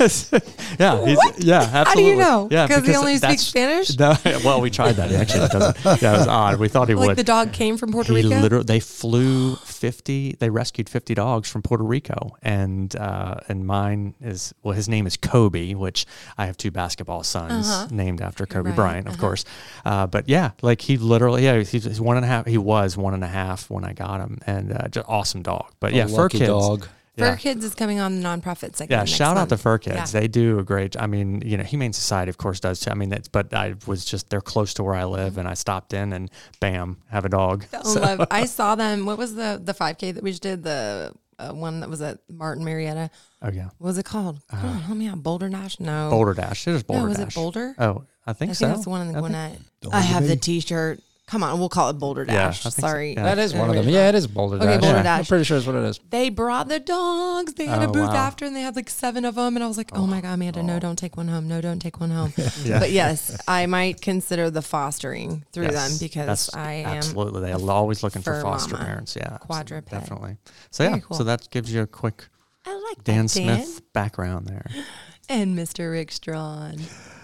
yeah, he's, yeah, absolutely. How do you know? Yeah, Because he only that's- speaks Spanish? No, well, we tried that. Actually, it doesn't. Yeah, it was odd. We thought he Like would. the dog came from Puerto he Rico? literally they flew 50 they rescued 50 dogs from puerto rico and uh and mine is well his name is kobe which i have two basketball sons Uh-huh. named after kobe Right, bryant of uh-huh. course uh but yeah like he literally yeah he's, he's one and a half he was one and a half when i got him and uh just awesome dog but yeah A fur lucky kids dog. Fur yeah. Kids is coming on the nonprofit segment. Yeah, next shout out to Fur Kids. Yeah. They do a great. I mean, you know, Humane Society, of course, does too. I mean, that's, but I was just they're close to where I live, and I stopped in and bam, have a dog. So- love. I saw them. What was the the 5K that we just did? The uh, one that was at Martin Marietta. oh yeah, What was it called? Come on, help me out. Boulder Dash? No. Boulder Dash. It is Boulder no, was Dash. it Boulder? Oh, I think I so. think that's the one in the I Gwinnett. Don't I have the. T-shirt. Come on, we'll call it Boulder Yeah, I Dash. so. Sorry. Yeah. That is one of them. Yeah, it is Boulder Dash. Okay, Dash. Boulder Yeah. Dash. I'm pretty sure it's what it is. They brought the dogs. They had a Oh, booth wow. after, and they had like seven of them. And I was like, "Oh, my god, Amanda, no, don't take one home. No, don't take one home." Yeah. But yes, I might consider the fostering through them because that's I am. absolutely they're always looking for fur foster mama. parents. Yeah, absolutely, Quadruped. definitely. So yeah, cool. so that gives you a quick I like Dan Dan. Smith background there. and Mr. Rick Strawn.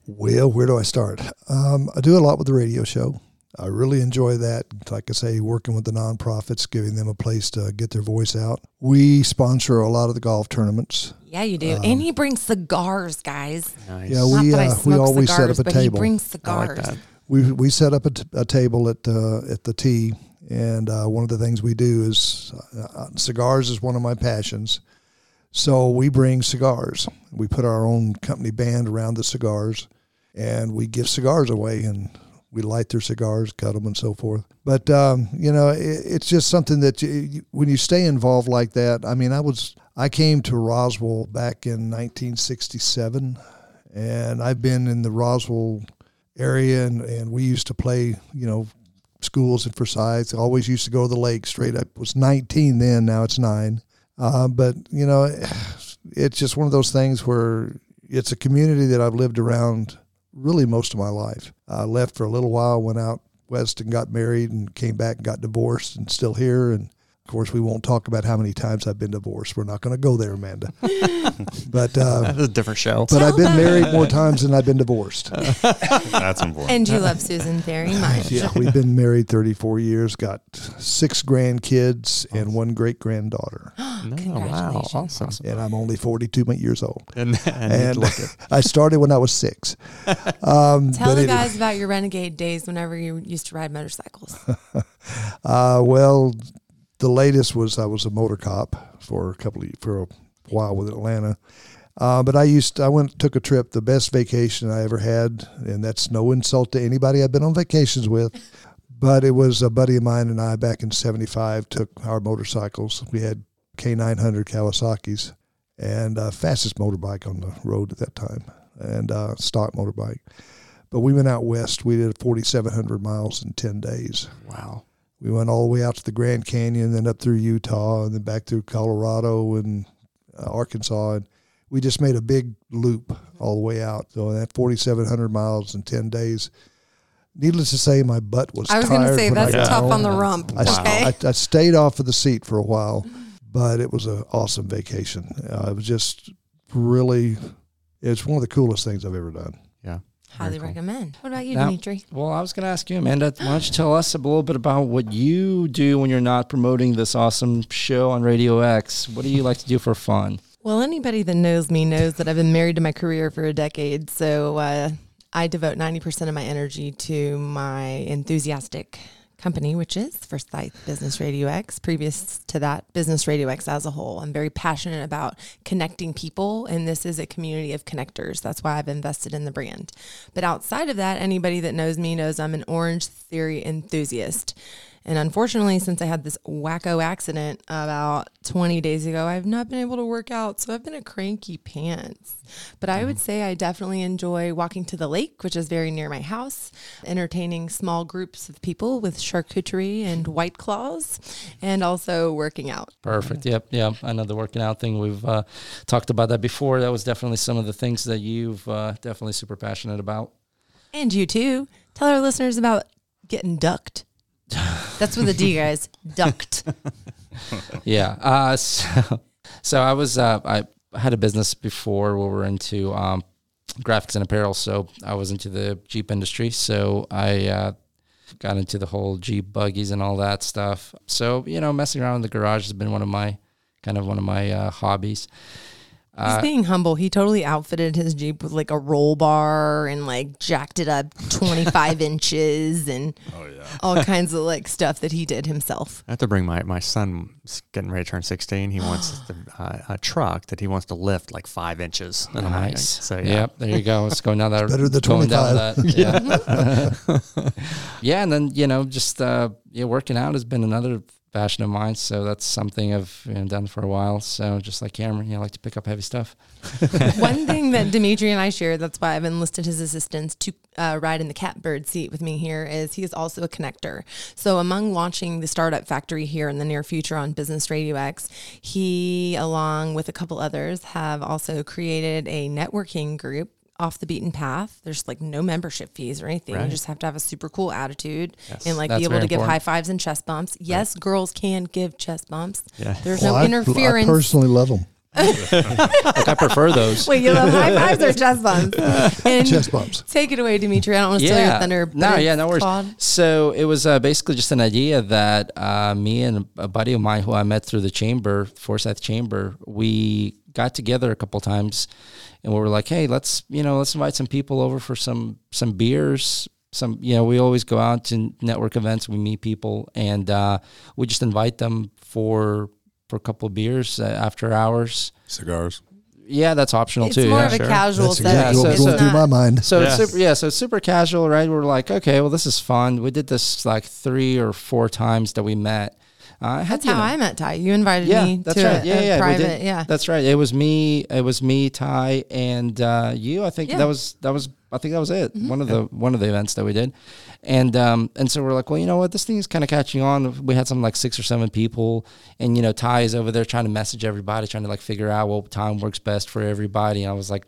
Well, where do I start? Um, I do a lot with the radio show. I really enjoy that. Like I say, working with the nonprofits, giving them a place to get their voice out. We sponsor a lot of the golf tournaments. Yeah, you do. and he brings cigars, guys. Nice. Yeah, Not we uh, we smoke always set cigars, up a but table. he brings I cigars. like that. we we set up a, t- a table at uh, at the tee, and uh, one of the things we do is uh, cigars is one of my passions. So we bring cigars. We put our own company band around the cigars, and we give cigars away, and we light their cigars, cut them, and so forth. But um, you know, it, it's just something that you, when you stay involved like that. I mean, I was I came to Roswell back in 1967, and I've been in the Roswell area, and, and we used to play, you know, schools in Forsyth. Always used to go to the lake straight up. Was 19 then, now it's nine. Uh, but you know, it's just one of those things where it's a community that I've lived around really most of my life. I left for a little while, went out west and got married, and came back and got divorced, and still here. And of course, we won't talk about how many times I've been divorced. We're not going to go there, Amanda. but uh, That's a different show. but I've been married more times than I've been divorced. That's important. And you love Susan very much. Yeah, we've been married 34 years, got six grandkids and one great granddaughter. no, wow, awesome. And I'm only 42 years old. And, and, And I started when I was six. Um, Tell but the anyway, guys about your renegade days whenever you used to ride motorcycles. uh, well, the latest was I was a motor cop for a couple of for a while with Atlanta. Uh, but I used I went took a trip, the best vacation I ever had, and that's no insult to anybody I've been on vacations with. But it was a buddy of mine and I back in '75 took our motorcycles. We had K900 Kawasaki's and uh, fastest motorbike on the road at that time, and uh, stock motorbike. But we went out west. We did 4,700 miles in 10 days. Wow. We went all the way out to the Grand Canyon, then up through Utah, and then back through Colorado and uh, Arkansas. And we just made a big loop all the way out. So that 4,700 miles in 10 days. Needless to say, my butt was. I was going to say that's tough home. on the rump. I, okay. I, I, stayed off of the seat for a while, but it was an awesome vacation. Uh, it was just really, it's one of the coolest things I've ever done. Yeah. Highly cool. recommend. What about you, now, Dimitri? Well, I was going to ask you, Amanda, why don't you tell us a little bit about what you do when you're not promoting this awesome show on Radio X? What do you like to do for fun? Well, anybody that knows me knows that I've been married to my career for a decade. So uh, I devote 90% of my energy to my enthusiastic company, which is Forsyth Business Radio X. Previous to that, Business Radio X as a whole. I'm very passionate about connecting people, and this is a community of connectors. That's why I've invested in the brand. But outside of that, anybody that knows me knows I'm an Orange Theory enthusiast. And unfortunately, since I had this wacko accident about 20 days ago, I've not been able to work out. So I've been a cranky pants. But I would mm-hmm. say I definitely enjoy walking to the lake, which is very near my house, entertaining small groups of people with charcuterie and white claws, and also working out. Perfect. Yep. Yeah. I know the working out thing. We've uh, talked about that before. That was definitely some of the things that you've uh, definitely super passionate about. And you too. Tell our listeners about getting ducked. That's with a D, guys. Ducked. yeah. Uh, so, so I was uh, I had a business before where we are into um, graphics and apparel. So I was into the Jeep industry. So I uh, got into the whole Jeep buggies and all that stuff. So you know, messing around in the garage has been one of my kind of one of my uh, hobbies. He's uh, being humble. He totally outfitted his Jeep with like a roll bar and like jacked it up 25 inches and oh, yeah. all kinds of like stuff that he did himself. I have to bring my, my son getting ready to turn 16. He wants the, uh, a truck that he wants to lift like five inches. Nice. so, yeah. Yep. There you go. Let's go now that better than 25. That. Yeah. yeah. And then, you know, just uh, yeah, working out has been another passion of mine. So that's something I've you know, done for a while. So just like Cameron, you know, I like to pick up heavy stuff. One thing that Dimitri and I share, that's why I've enlisted his assistance to uh, ride in the catbird seat with me here, is he is also a connector. So among launching the startup factory here in the near future on Business Radio X, he, along with a couple others, have also created a networking group off the beaten path. There's like no membership fees or anything. Right. You just have to have a super cool attitude yes. and like That's be able to give high fives and chest bumps. Yes, right. girls can give chest bumps. Yeah. There's well, no I, interference. I personally love them. like I prefer those. Wait, you love high fives or chest bumps? And chest bumps. Take it away, Dimitri. I don't want to yeah. steal your thunder. No, yeah, no worries. Called. So it was uh, basically just an idea that uh, me and a buddy of mine who I met through the chamber, Forsyth Chamber, we got together a couple times and we were like, hey, let's you know let's invite some people over for some some beers. Some you know we always go out to network events. We meet people and uh, we just invite them for for a couple of beers uh, after hours. Cigars. Yeah, that's optional it's too. It's more yeah, of a sure. casual that's exactly setting. What going through my mind. So yes. super, yeah, so it's super casual, right? We're like, okay, well, this is fun. We did this like three or four times that we met, uh, that's how know. I met Ty. You invited yeah, me that's to right. a, yeah, yeah, private. Yeah, that's right. It was me. It was me, Ty, and uh, you. I think yeah. that was that was. I think that was it. Mm-hmm. One of the one of the events that we did, and um and so we're like, well, you know what, this thing is kind of catching on. We had some like six or seven people, and you know, Ty is over there trying to message everybody, trying to like figure out what time works best for everybody. And I was like,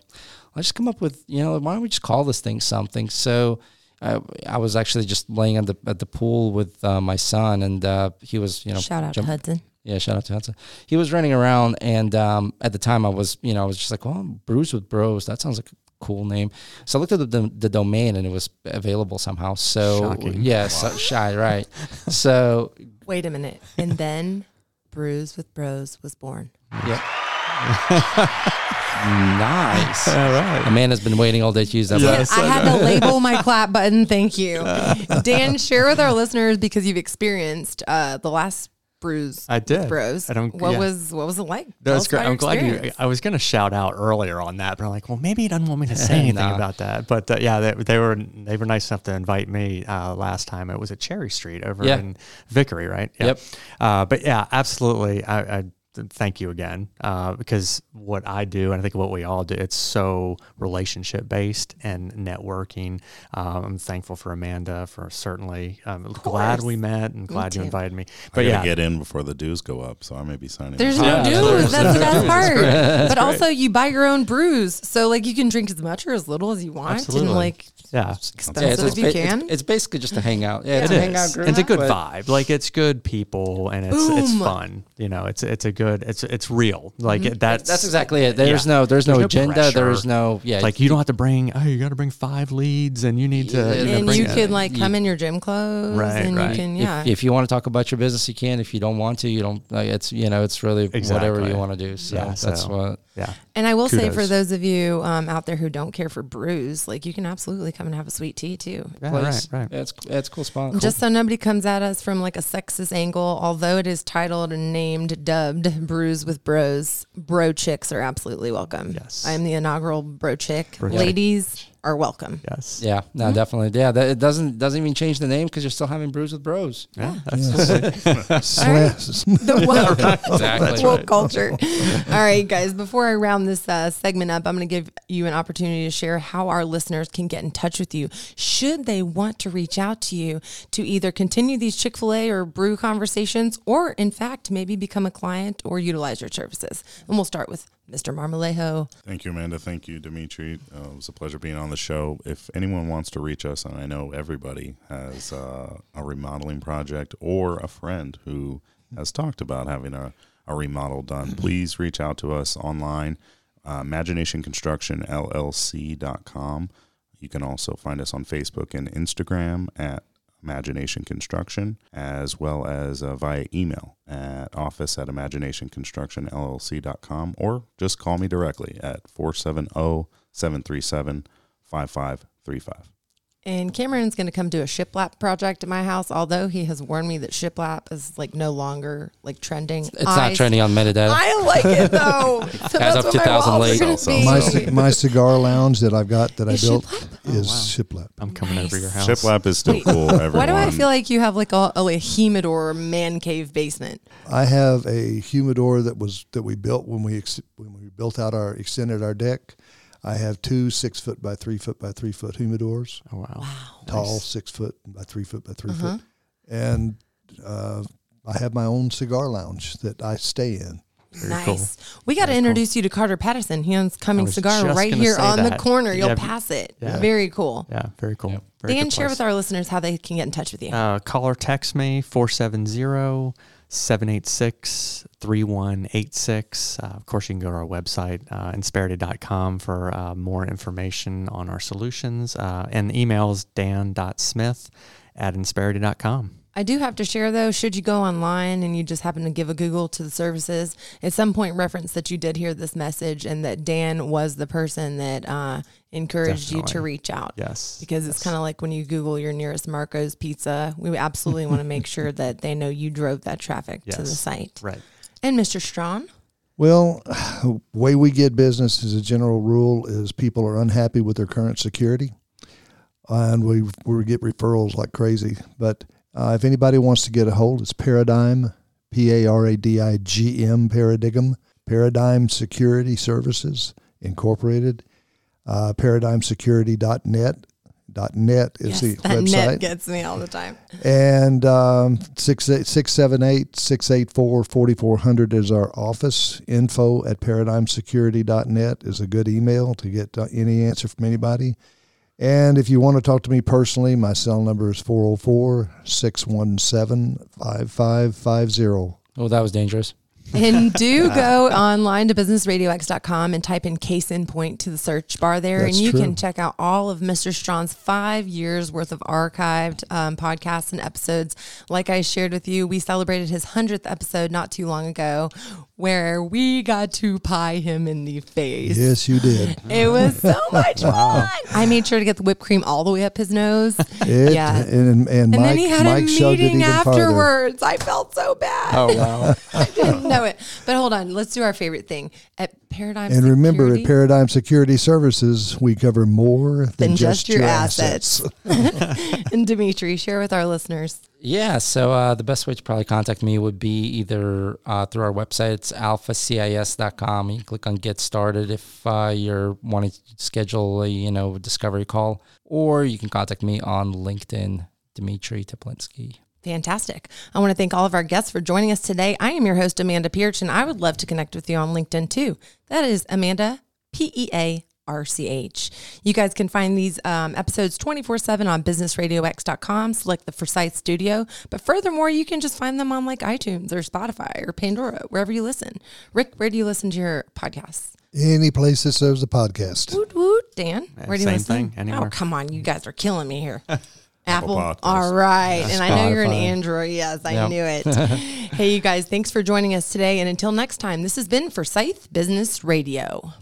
let's just come up with, you know, why don't we just call this thing something? So I, I was actually just laying at the at the pool with uh, my son, and uh, he was, you know, shout out jump- to Hudson. Yeah, shout out to Hudson. He was running around, and um, at the time, I was, you know, I was just like, "Well, Brews with Bros. That sounds like a cool name." So I looked at the, the, the domain, and it was available somehow. So Shocking. yeah, so shy, right? so wait a minute, and then Brews with Bros was born. Yep. Nice. All right. Amanda's been waiting all day to use that. Yes, I, I had to label my clap button. Thank you. Dan, share with our listeners because you've experienced uh, the last Brews. I did. Bros. I don't- what yeah. was what was it like? That was great. I'm glad you. I was going to shout out earlier on that, but I'm like, well, maybe he doesn't want me to say anything Nah. about that. But uh, yeah, they, they were they were nice enough to invite me uh, last time. It was at Cherry Street over Yeah. in Vickery, right? Yeah. Yep. Uh, but yeah, absolutely. I, I thank you again uh, because what I do, and I think what we all do, it's so relationship based and networking. Um, I'm thankful for Amanda for certainly. I'm glad we met and glad you invited me. I But gotta yeah, get in before the dues go up, so I may be signing. There's up. no Yeah, dues. there's- That's the best no dues. part. But great. also, you buy your own brews, so like you can drink as much or as little as you want, Absolutely. and like yeah. expensive Yeah, it's, if you can. it's, it's basically just a hangout. Yeah, it's It a is. hangout group. It's a good vibe. Like it's good people and it's it's fun. You know, it's it's a good it's it's real. Like Mm-hmm. that's That's exactly it. There's yeah. no there's, no, There's no agenda. pressure. There's no yeah. like you don't have to bring oh you got to bring five leads and you need to Yeah, you and bring you can could like you- come in your gym clothes, Right, and right. you can yeah. if you want to talk about your business, you can. If you don't want to, you don't. Like, it's you know it's really whatever you want to do. So Yeah, that's so- what. yeah And I will say for those of you um, out there who don't care for brews, like you can absolutely come and have a sweet tea too. yeah right right Yeah, it's it's a cool spot. Just so nobody comes at us from like a sexist angle, although it is titled and named, dubbed Brews with Bros, bro chicks are absolutely welcome. Yes. I am the inaugural bro chick. Bro chick. Ladies are welcome. yes Yeah, no, Mm-hmm. definitely. Yeah, that, it doesn't doesn't even change the name because you're still having brews with bros. yeah that's Slam- The woke, Exactly. woke culture. All right, guys, before I round this uh, segment up, I'm going to give you an opportunity to share how our listeners can get in touch with you should they want to reach out to you to either continue these Chick fil A or brew conversations, or in fact, maybe become a client or utilize your services. And we'll start with Mr. Marmolejo. Thank you, Amanda. Thank you, Dimitri. Uh, it was a pleasure being on the show. If anyone wants to reach us, and I know everybody has uh, a remodeling project or a friend who has talked about having a, a remodel done, please reach out to us online, uh, imaginationconstructionllc.com. You can also find us on Facebook and Instagram at Imagination Construction, as well as uh, via email at office at imaginationconstructionllc.com, or just call me directly at 470 737 5535. And Cameron's going to come do a shiplap project at my house, although he has warned me that shiplap is like no longer like trending. It's not trending on metadata. I like it though. So that's up what my 2000 late. Also, my, ci- my cigar lounge that I've got that I built shiplap? is oh, wow. shiplap. I'm coming over your house Shiplap is still Wait, cool. Everyone. Why do I feel like you have like a, a, like humidor man cave basement? I have a humidor that was that we built when we ex- when we built out our extended our deck. I have two six foot by three foot by three foot humidors, oh wow wow. tall six foot by three foot by 3 Uh-huh. foot, and uh, I have my own cigar lounge that I stay in. Very nice. cool. We got to Very cool. introduce you to Carter Patterson. He owns Cumming Cigar right here say on the corner. You'll Yeah. pass it. Yeah. Very cool. yeah very cool Yep. Very Dan, share place. with our listeners how they can get in touch with you. Uh, call or text me 470 786 3186. Uh, Of course, you can go to our website, uh, insperity.com, for uh, more information on our solutions. Uh, and the email is dan.smith at insperity.com. I do have to share though, should you go online and you just happen to give a Google to the services, at some point reference that you did hear this message and that Dan was the person that uh, encouraged you to reach out. Yes. Because it's kind of like when you Google your nearest Marco's Pizza, we absolutely want to make sure that they know you drove that traffic to the site. Right. And Mr. Strawn, Well, the way we get business as a general rule is people are unhappy with their current security, and we we get referrals like crazy. But uh, if anybody wants to get a hold, it's Paradigm, P A R A D I G M, Paradigm, Paradigm Security Services Incorporated, uh, ParadigmSecurity.net. Dot .net is yes, the that website net gets me all the time. and um, 678-678-684-4400 is our office. Info at paradigmsecurity.net is a good email to get uh, any answer from anybody. And if you want to talk to me personally, my cell number is 404-617-5550. Oh, that was dangerous. And do go online to businessradiox.com and type in case in point to the search bar there. That's and you true. can check out all of Mr. Strawn's five years worth of archived um, podcasts and episodes. Like I shared with you, we celebrated his 100th episode not too long ago where we got to pie him in the face. Yes, you did. It was so much fun. I made sure to get the whipped cream all the way up his nose. It, yeah. And, and, And Mike, then he had Mike a meeting even farther. afterwards. I felt so bad. Oh wow. I didn't know it. But hold on, let's do our favorite thing at Paradigm. And remember, at Paradigm Security Services, we cover more than, Than just, just your your assets. and Dimitri, share with our listeners. Yeah, so uh, the best way to probably contact me would be either uh, through our website, it's alphacis.com. You can click on Get Started if uh, you're wanting to schedule a you know discovery call, or you can contact me on LinkedIn, Dimitri Teplinskiy. Fantastic. I want to thank all of our guests for joining us today. I am your host, Amanda Pearch, and I would love to connect with you on LinkedIn too. That is Amanda, P E A R C H. You guys can find these um, episodes 24 7 on businessradiox.com. Select the Forsyth Studio. But furthermore, you can just find them on like iTunes or Spotify or Pandora, wherever you listen. Rick, where do you listen to your podcasts? Any place that serves a podcast. Woot woot. Dan, where do you same listen? thing, anywhere. Oh, come on. You guys are killing me here. Apple. Podcasts. All right. and I know you're an Android. Yes, I Yep. knew it. hey, you guys, thanks for joining us today. And until next time, this has been Forsyth Business Radio.